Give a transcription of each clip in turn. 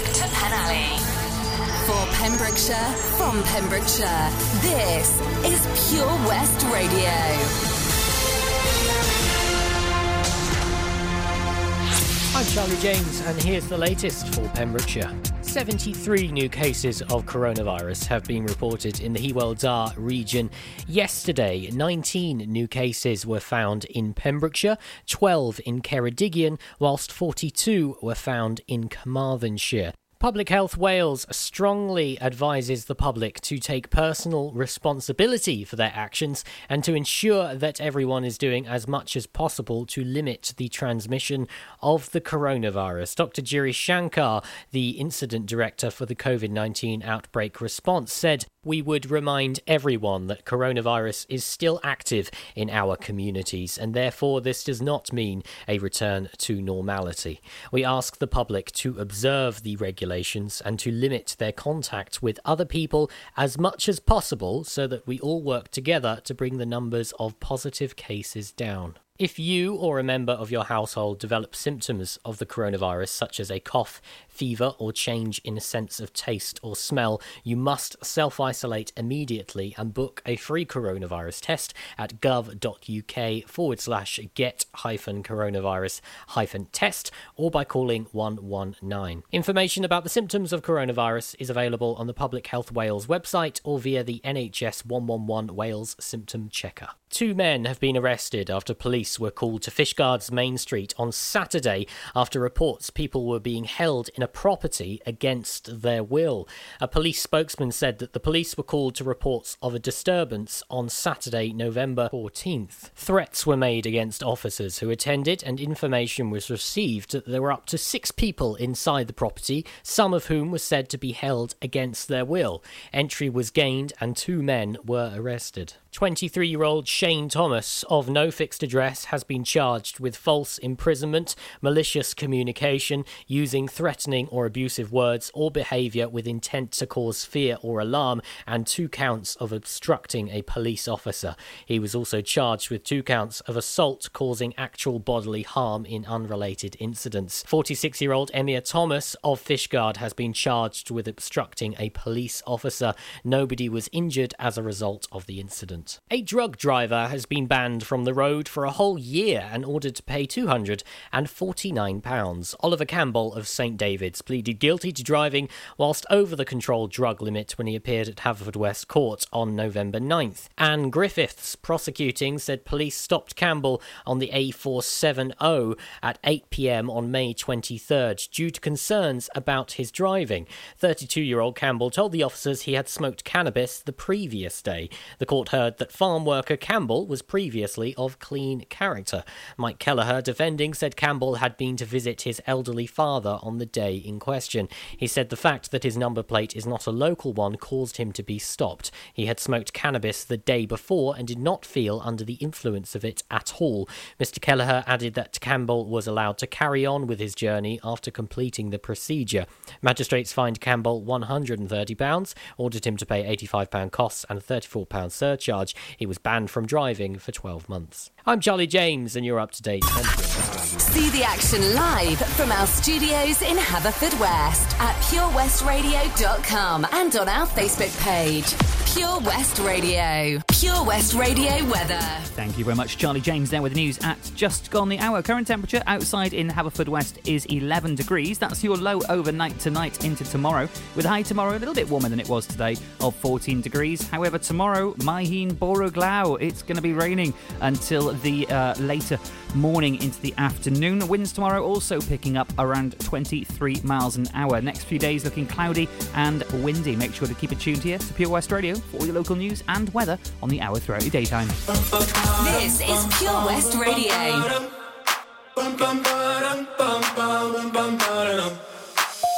To Penally. For Pembrokeshire, from Pembrokeshire, this is Pure West Radio. I'm Charlie James, and here's the latest for Pembrokeshire. 73 new cases of coronavirus have been reported in the Hywel Dda region. Yesterday, 19 new cases were found in Pembrokeshire, 12 in Ceredigion, whilst 42 were found in Carmarthenshire. Public Health Wales strongly advises the public to take personal responsibility for their actions and to ensure that everyone is doing as much as possible to limit the transmission of the coronavirus. Dr. Jiri Shankar, the incident director for the COVID 19 outbreak response, said we would remind everyone that coronavirus is still active in our communities, and therefore this does not mean a return to normality. We ask the public to observe the regulations and to limit their contact with other people as much as possible so that we all work together to bring the numbers of positive cases down. If you or a member of your household develops symptoms of the coronavirus, such as a cough, fever, or change in sense of taste or smell, you must self isolate immediately and book a free coronavirus test at gov.uk forward slash get hyphen coronavirus hyphen test or by calling 119. Information about the symptoms of coronavirus is available on the Public Health Wales website or via the NHS 111 Wales Symptom Checker. Two men have been arrested after police were called to Fishguards Main Street on Saturday after reports people were being held in a property against their will. A police spokesman said that the police were called to reports of a disturbance on Saturday, November 14th. Threats were made against officers who attended, and information was received that there were up to six people inside the property, some of whom were said to be held against their will. Entry was gained, and two men were arrested. 23 year old Shane Thomas, of no fixed address, has been charged with false imprisonment, malicious communication, using threatening or abusive words or behaviour with intent to cause fear or alarm, and two counts of obstructing a police officer. He was also charged with two counts of assault causing actual bodily harm in unrelated incidents. 46 year old Emir Thomas of Fishguard has been charged with obstructing a police officer. Nobody was injured as a result of the incident. A drug driver has been banned from the road for a whole year and ordered to pay £249. Oliver Campbell of St David's pleaded guilty to driving whilst over the controlled drug limit when he appeared at Haverfordwest Court on November 9th. Anne Griffiths, prosecuting, said police stopped Campbell on the A470 at 8pm on May 23rd due to concerns about his driving. 32 year old Campbell told the officers he had smoked cannabis the previous day. The court heard that farm worker Campbell was previously of clean character. Mike Kelleher, defending, said Campbell had been to visit his elderly father on the day in question. He said the fact that his number plate is not a local one caused him to be stopped. He had smoked cannabis the day before and did not feel under the influence of it at all. Mr. Kelleher added that Campbell was allowed to carry on with his journey after completing the procedure. Magistrates fined Campbell £130, ordered him to pay £85 costs and a £34 surcharge charge. He was banned from driving for 12 months. I'm Charlie James, and you're up to date. See the action live from our studios in Haverfordwest at purewestradio.com and on our Facebook page. Pure West Radio. Pure West Radio weather. Thank you very much, Charlie James, there with the news at just gone the hour. Current temperature outside in Haverfordwest is 11 degrees. That's your low overnight tonight into tomorrow, with high tomorrow a little bit warmer than it was today of 14 degrees. However, tomorrow, Maheen Boroglau, it's going to be raining until the uh, later morning into the afternoon. Winds tomorrow also picking up around 23 miles an hour. Next few days looking cloudy and windy. Make sure to keep it tuned here to Pure West Radio for all your local news and weather on the hour throughout your daytime. This is Pure West Radio.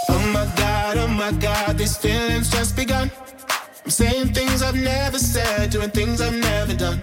Oh my god, oh my god, these feelings just begun. I'm saying things I've never said, doing things I've never done.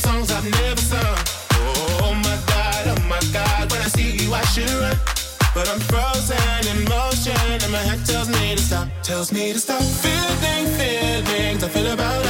songs I've never sung. Oh my god, oh my god, when I see you I should run, but I'm frozen in motion and my head tells me to stop, tells me to stop. Feeling, feelings I feel about.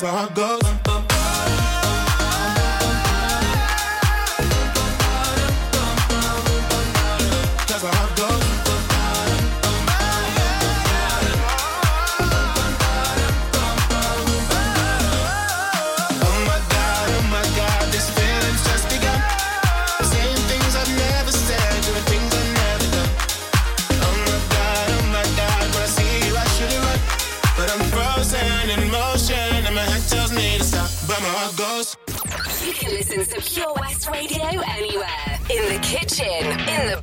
that's I go. listen to Pure West Radio anywhere. In the kitchen, in the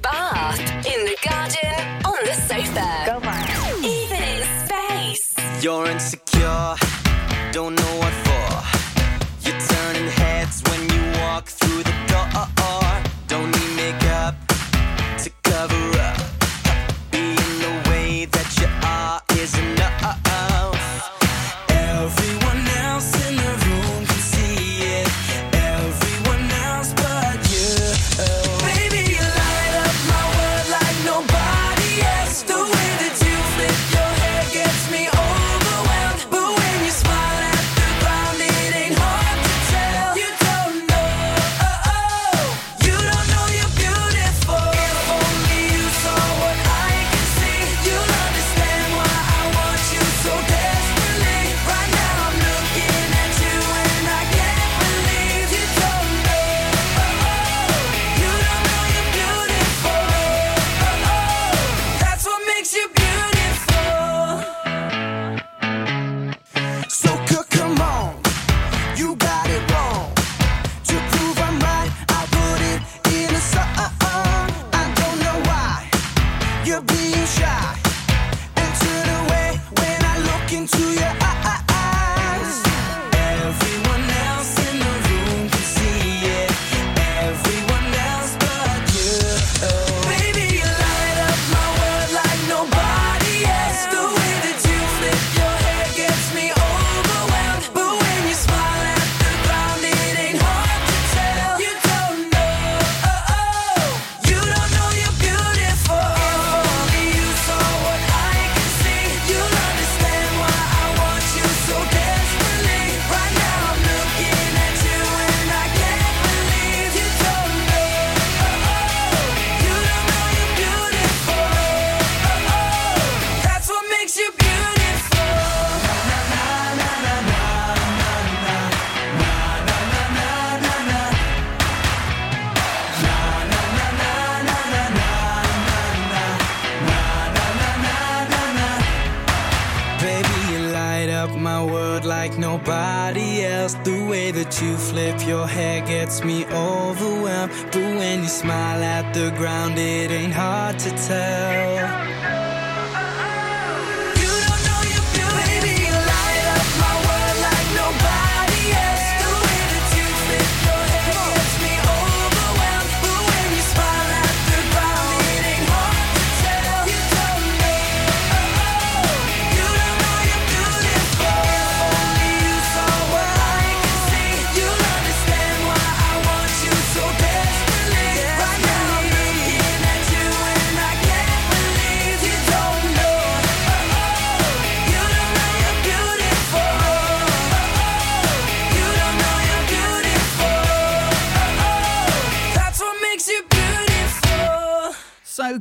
you flip your hair gets me overwhelmed. But when you smile at the ground, it ain't hard to tell.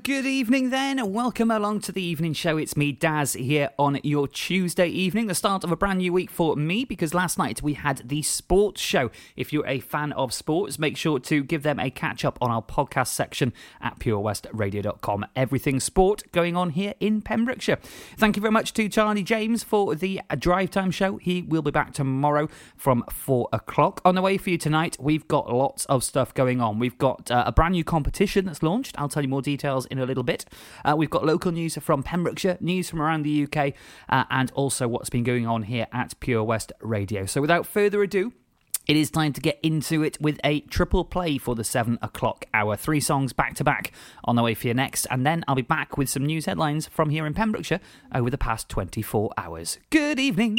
Good evening then. Welcome along to the evening show. It's me, Daz, here on your Tuesday evening, the start of a brand new week for me because last night we had the sports show. If you're a fan of sports, make sure to give them a catch up on our podcast section at purewestradio.com. Everything sport going on here in Pembrokeshire. Thank you very much to Charlie James for the drive time show. He will be back tomorrow from four o'clock. On the way for you tonight, we've got lots of stuff going on. We've got uh, a brand new competition that's launched. I'll tell you more details in a little bit. Uh, we've got local news from Pembrokeshire, news from around the UK, uh, and also what's been going on here at Pure West Radio. So without further ado, it is time to get into it with a triple play for the 7 o'clock hour. Three songs back to back on the way for you next, and then I'll be back with some news headlines from here in Pembrokeshire over the past 24 hours. Good evening.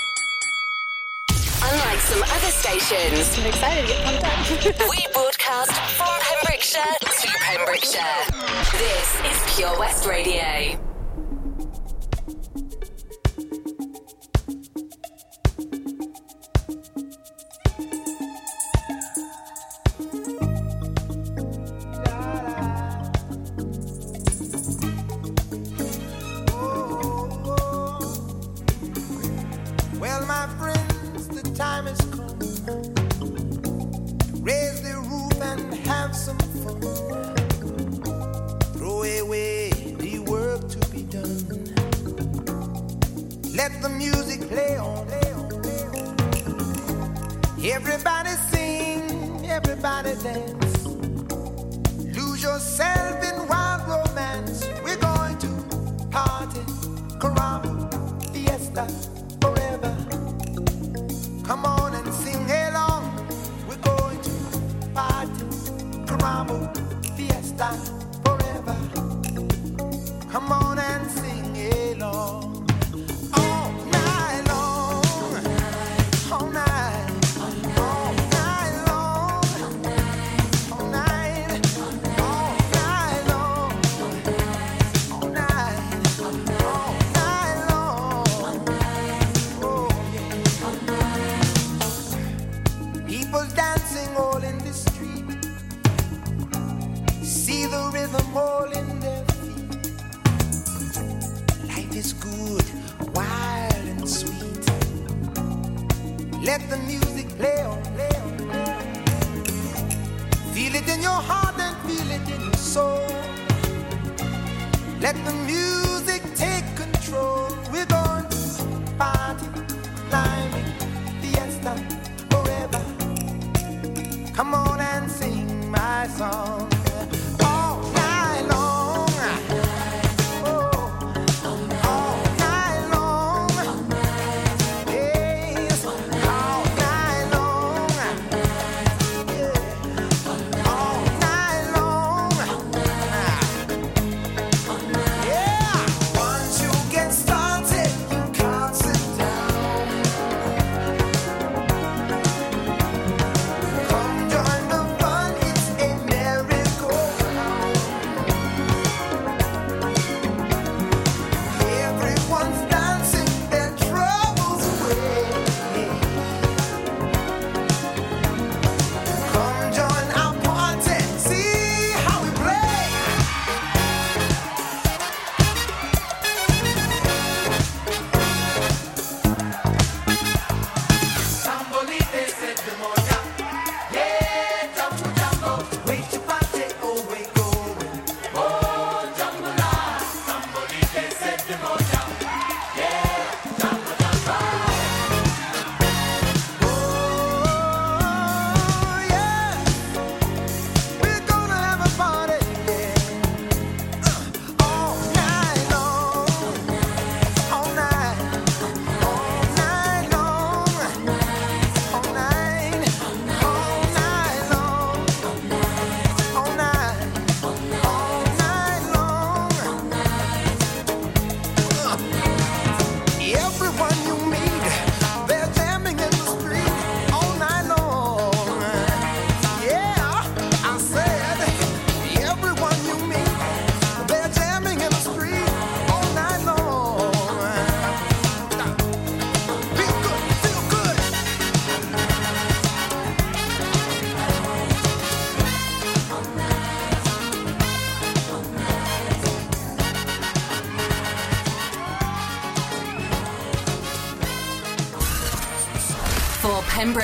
Unlike some other stations, I'm excited to get pumped up. we broadcast from Pembrokeshire to Pembrokeshire. This is Pure West Radio.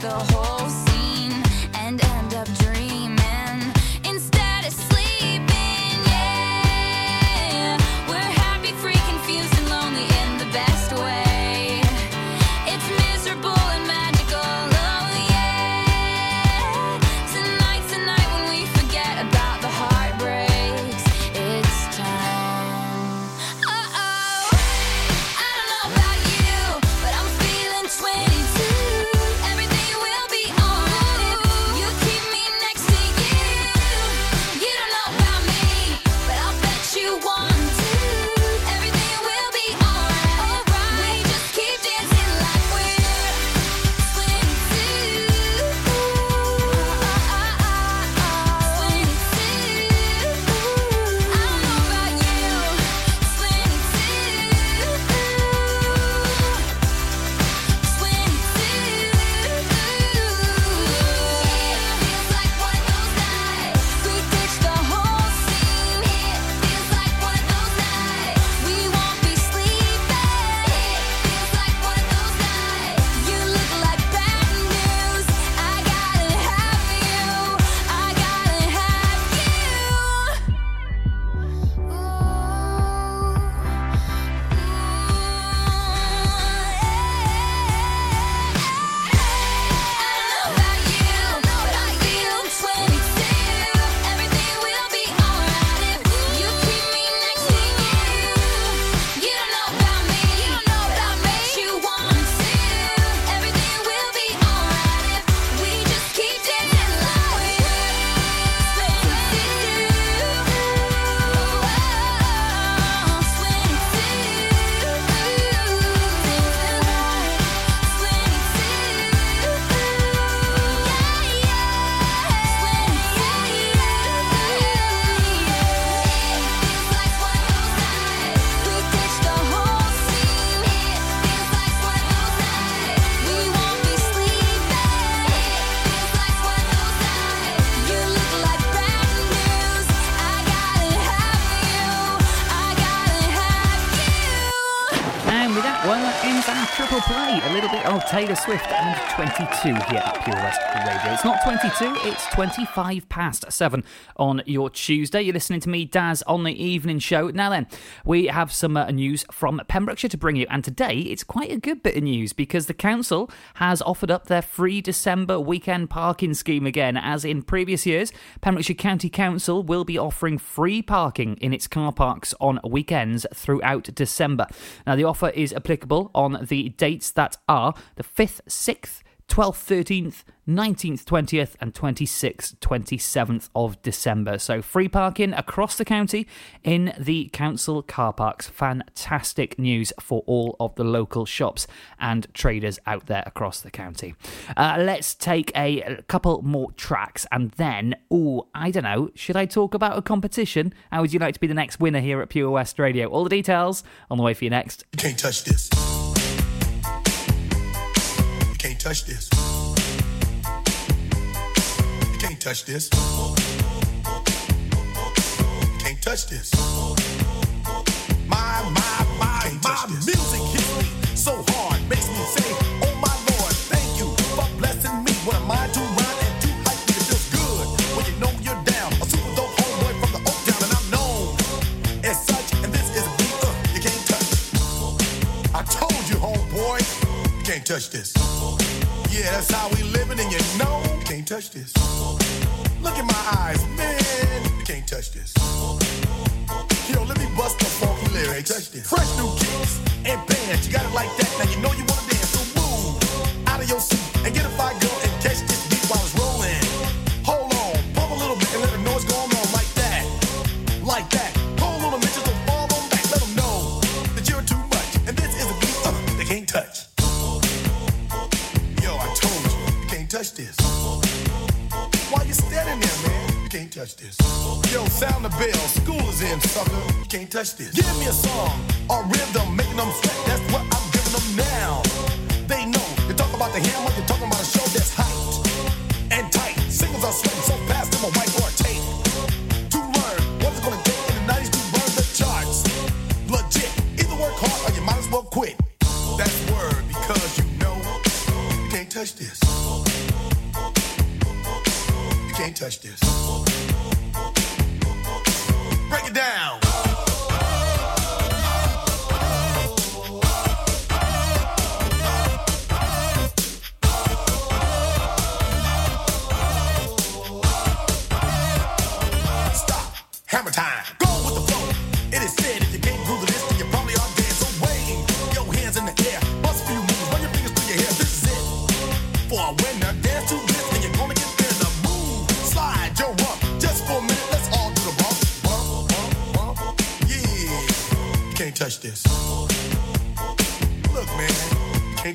The whole 22 here at Pure West Radio. It's not 22, it's 25 past 7 on your Tuesday. You're listening to me, Daz, on the evening show. Now then, we have some uh, news from Pembrokeshire to bring you. And today, it's quite a good bit of news because the council has offered up their free December weekend parking scheme again. As in previous years, Pembrokeshire County Council will be offering free parking in its car parks on weekends throughout December. Now, the offer is applicable on the dates that are the 5th, 6th, 12th, 13th, 19th, 20th, and 26th, 27th of December. So free parking across the county in the council car parks. Fantastic news for all of the local shops and traders out there across the county. Uh, let's take a, couple more tracks and then, oh, I don't know, should I talk about a competition? How would you like to be the next winner here at Pure West Radio? All the details on the way for you next. Can't touch this can't touch this. You can't touch this. You can't touch this. My, my, my, my music hits me so hard, makes me say, oh my lord, thank you for blessing me. What am I to and too? It feels good when you know you're down. A super dope homeboy from the and I'm known as such, and this is you can't touch. I told you, homeboy, you can't touch this. Yeah, that's how we living, and you know, can't touch this. Look at my eyes, man, can't touch this. Yo, let me bust the funky lyrics. Touch this. Fresh new kicks and bands, you got it like that. Now you know you touch this. Give me a song, a rhythm, making them.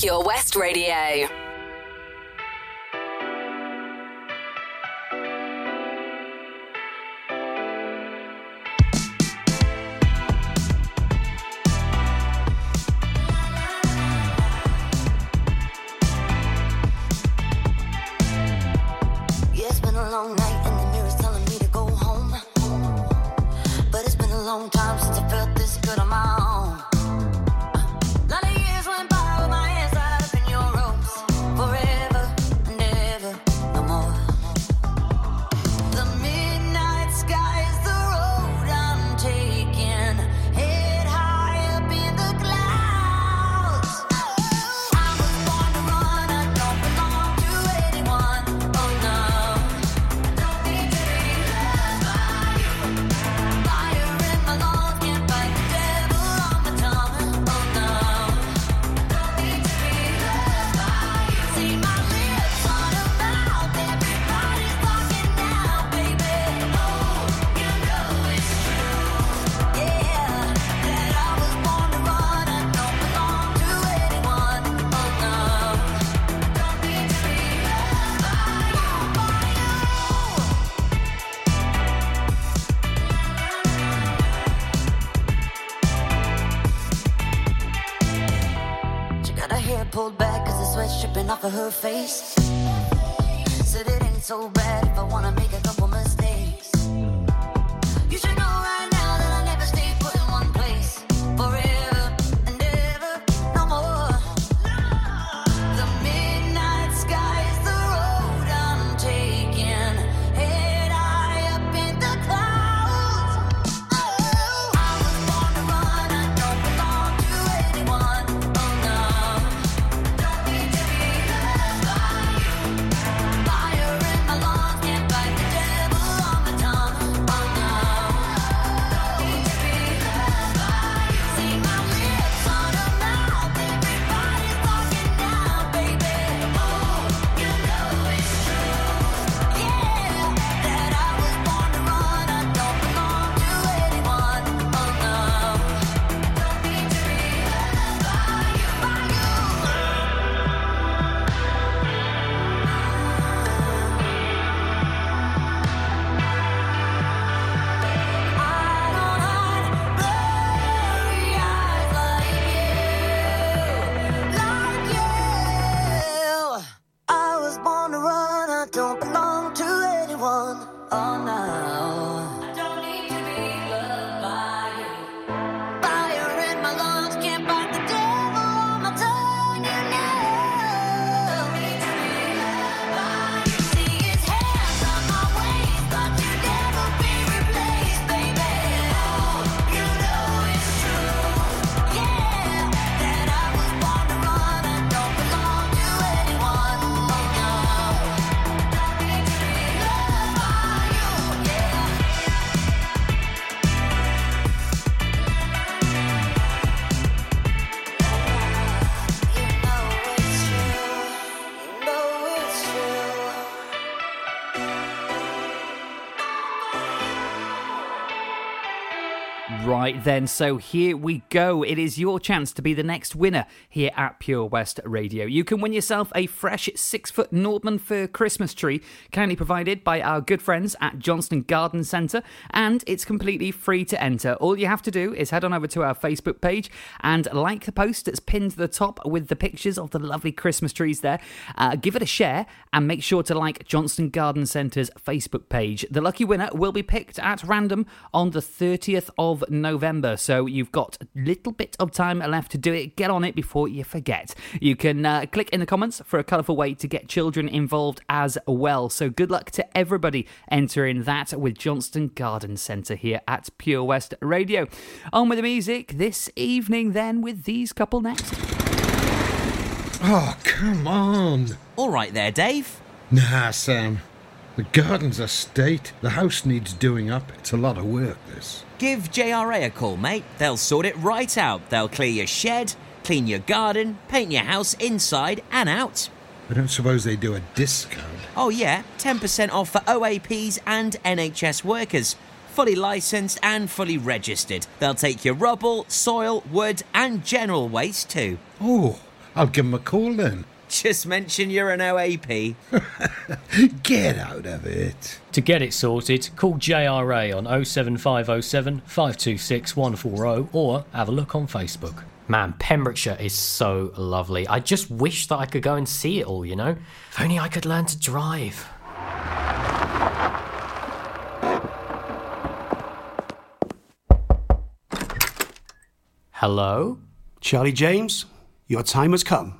Pure West Radio. Said it ain't so bad if I wanna make a Right then, so here we go. It is your chance to be the next winner here at Pure West Radio. You can win yourself a fresh six foot Nordmann fir Christmas tree, kindly provided by our good friends at Johnston Garden Centre, and it's completely free to enter. All you have to do is head on over to our Facebook page and like the post that's pinned to the top with the pictures of the lovely Christmas trees there. Uh, give it a share and make sure to like Johnston Garden Centre's Facebook page. The lucky winner will be picked at random on the 30th of November, so you've got a little bit of time left to do it. Get on it before you forget. You can uh, click in the comments for a colourful way to get children involved as well. So good luck to everybody entering that with Johnston Garden Centre here at Pure West Radio. On with the music this evening, then, with these couple next. Oh, come on. All right there, Dave. Nah, Sam. The garden's a state. The house needs doing up. It's a lot of work, this. Give JRA a call, mate. They'll sort it right out. They'll clear your shed, clean your garden, paint your house inside and out. I don't suppose they do a discount. Oh, yeah, 10% off for OAPs and NHS workers. Fully licensed and fully registered. They'll take your rubble, soil, wood, and general waste too. Oh, I'll give them a call then. Just mention you're an OAP. Get out of it. To get it sorted, call JRA on 07507 526 140 or have a look on Facebook. Man, Pembrokeshire is so lovely. I just wish that I could go and see it all, you know? If only I could learn to drive. Hello? Charlie James, your time has come.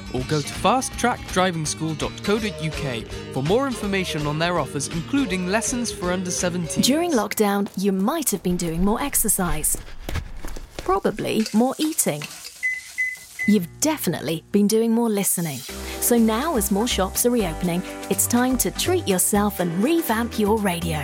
or go to fasttrackdrivingschool.co.uk for more information on their offers, including lessons for under 17. During lockdown, you might have been doing more exercise. Probably more eating. You've definitely been doing more listening. So now, as more shops are reopening, it's time to treat yourself and revamp your radio.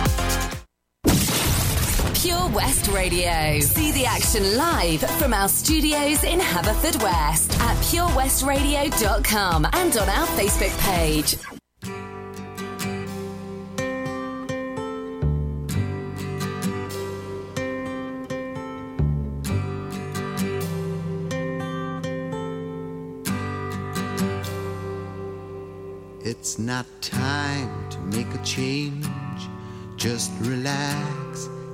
Pure West Radio. See the action live from our studios in Haverfordwest at purewestradio.com and on our Facebook page. It's not time to make a change. Just relax,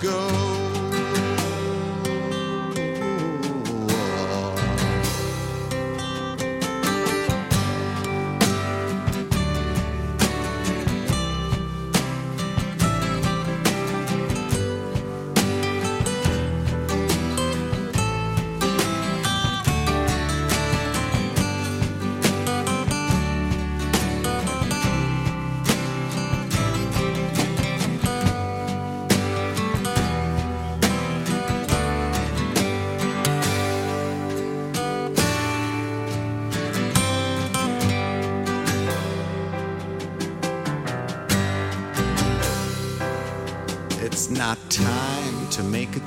go.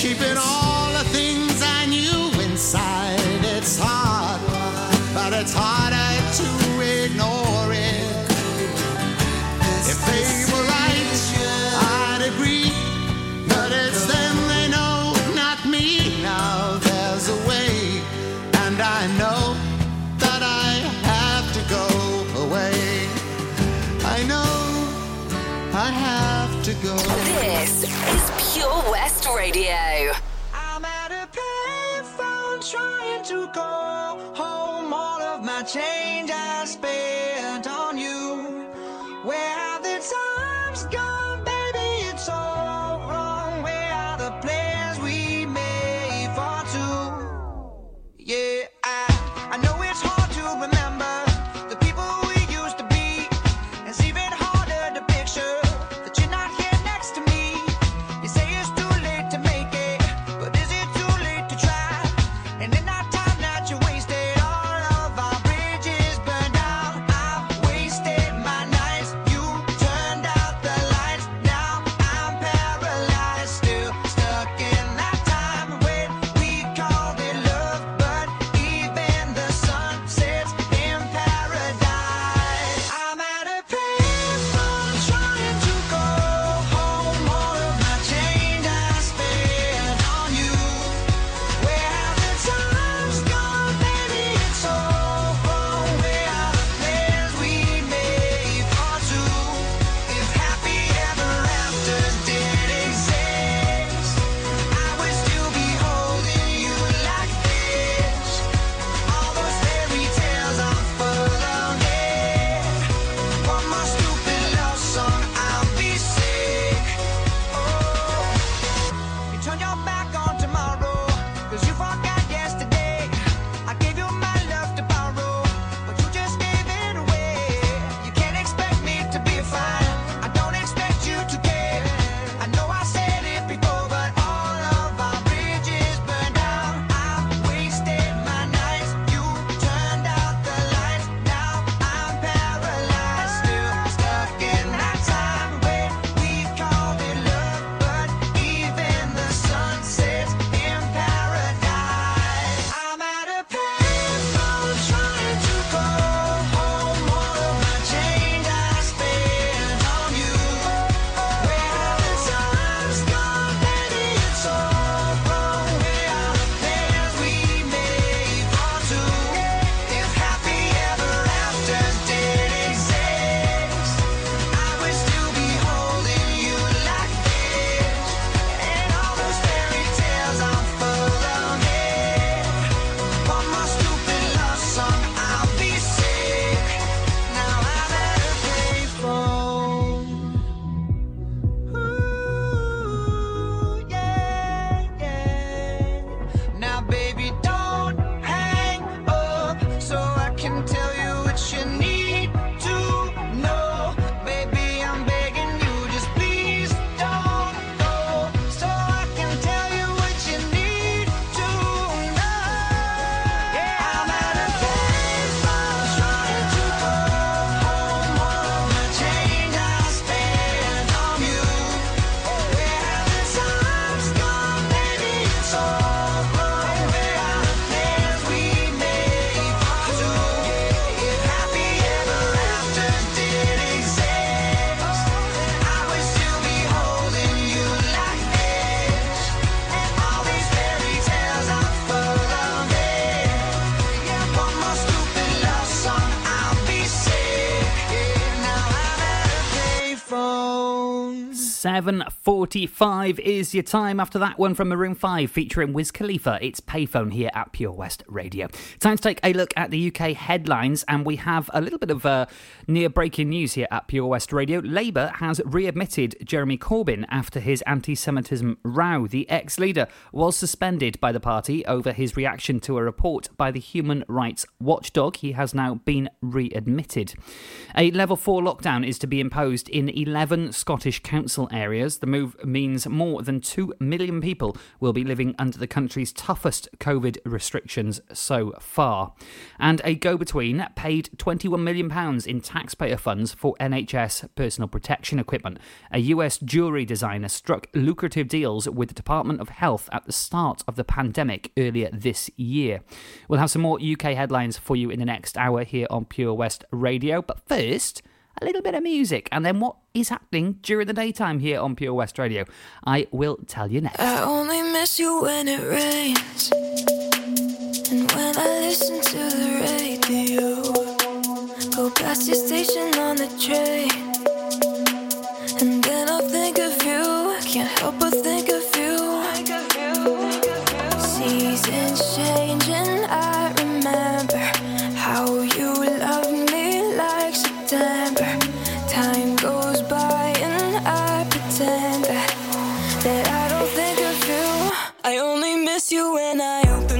keeping all This is Pure West Radio. I'm at a payphone trying to call home. All of my 7.45 is your time after that one from Maroon 5 featuring Wiz Khalifa. It's Payphone here at Pure West Radio. Time to take a look at the UK headlines and we have a little bit of uh, near breaking news here at Pure West Radio. Labour has readmitted Jeremy Corbyn after his anti-Semitism row. The ex-leader was suspended by the party over his reaction to a report by the human rights watchdog. He has now been readmitted. A level 4 lockdown is to be imposed in 11 Scottish council areas. The move means more than 2 million people will be living under the country's toughest COVID restrictions so far. And a go between paid £21 million in taxpayer funds for NHS personal protection equipment. A US jewellery designer struck lucrative deals with the Department of Health at the start of the pandemic earlier this year. We'll have some more UK headlines for you in the next hour here on Pure West Radio. But first, a little bit of music, and then what is happening during the daytime here on Pure West Radio. I will tell you next. I only miss you when it rains. And when I listen to the radio, go past your station on the train. And then I'll think of you. I can't help but think Miss you when I open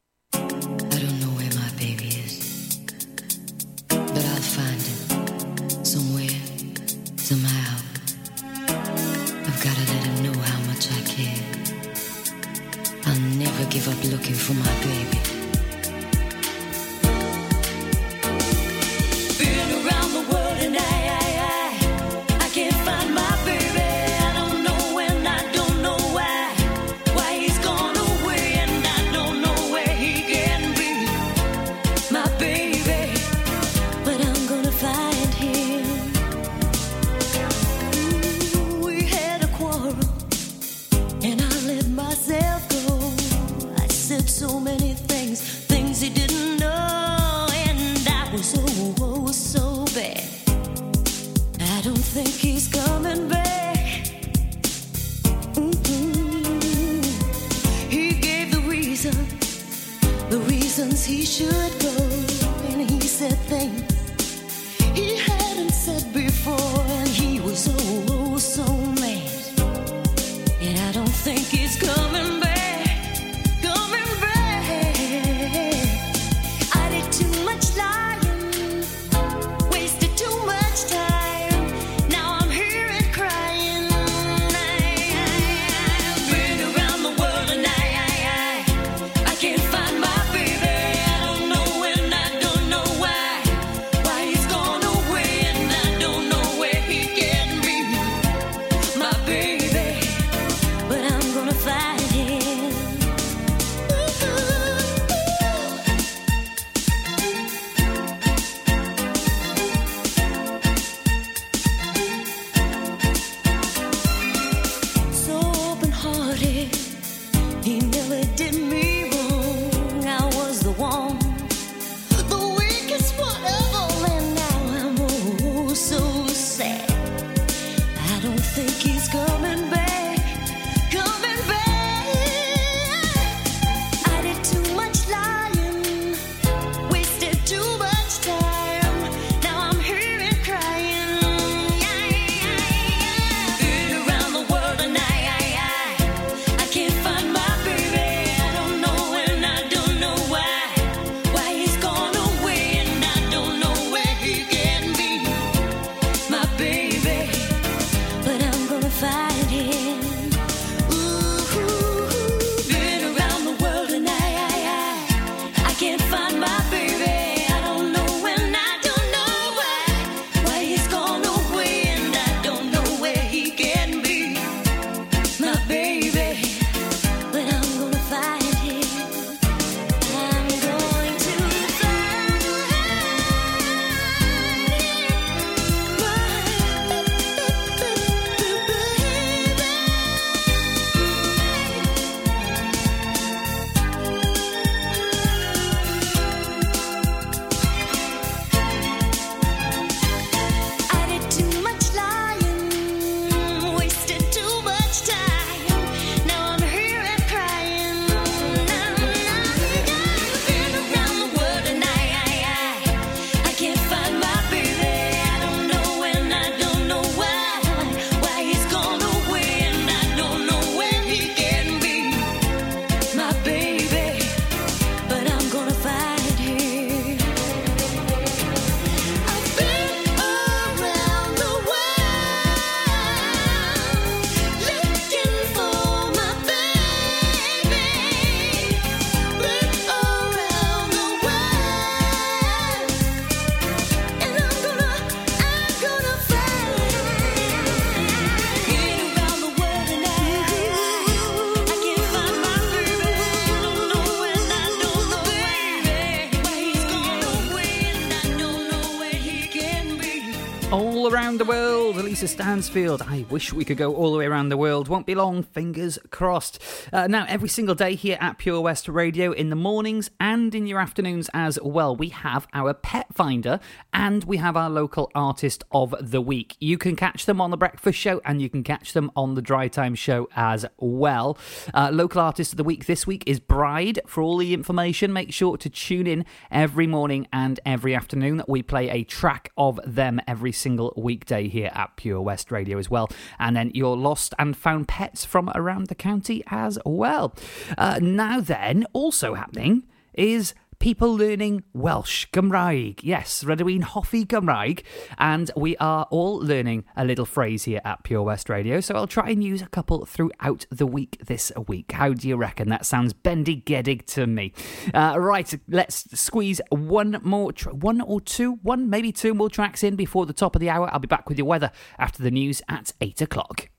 Elisa Stansfield. I wish we could go all the way around the world. Won't be long, fingers crossed. Uh, now, every single day here at Pure West Radio, in the mornings and in your afternoons as well, we have our pet finder and we have our local artist of the week. You can catch them on the breakfast show and you can catch them on the drive time show as well. Uh, local artist of the week this week is Bride. For all the information, make sure to tune in every morning and every afternoon. We play a track of them every single weekday here at Pure West Radio as well. And then your lost and found pets from around the county as well. Uh, now, then, also happening is people learning Welsh, Gymraeg. Yes, rydw hoffi Gymraeg, and we are all learning a little phrase here at Pure West Radio, so I'll try and use a couple throughout the week this week. How do you reckon? That sounds bendigedig to me. Uh, right, let's squeeze one more, tr- one or two, one, maybe two more tracks in before the top of the hour. I'll be back with your weather after the news at 8 o'clock.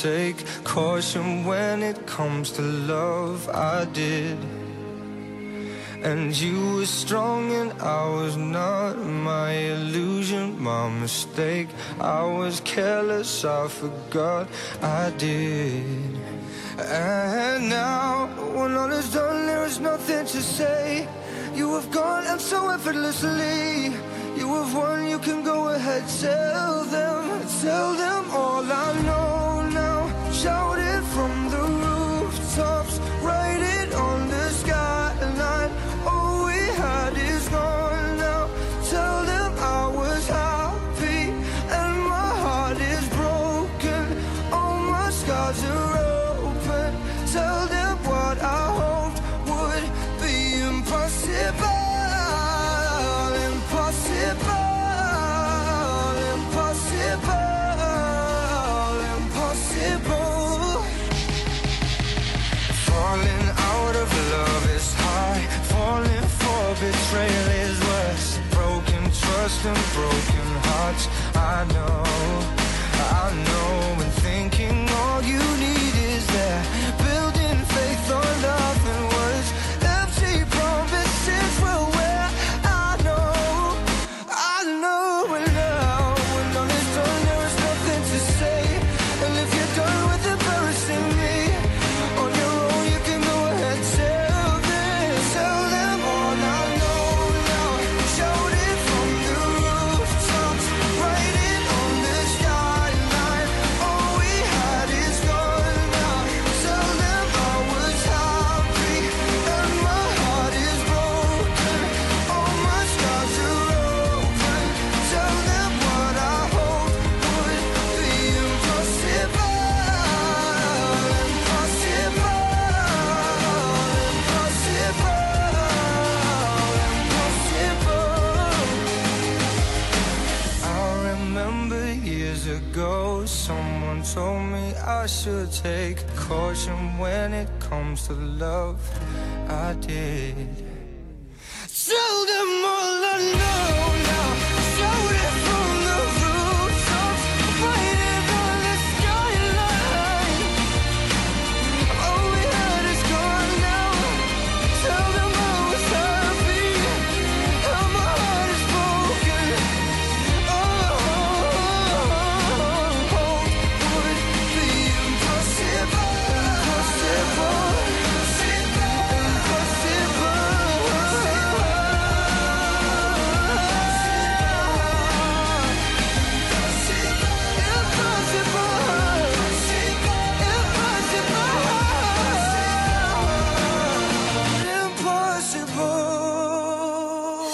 take caution when it comes to love. I did. And you were strong and I was not my illusion, my mistake. I was careless, I forgot I did. And now, when all is done, there is nothing to say. You have gone and so effortlessly. You have won, you can go ahead, tell them, tell them all I know show Some broken hearts. I know, I know. of love.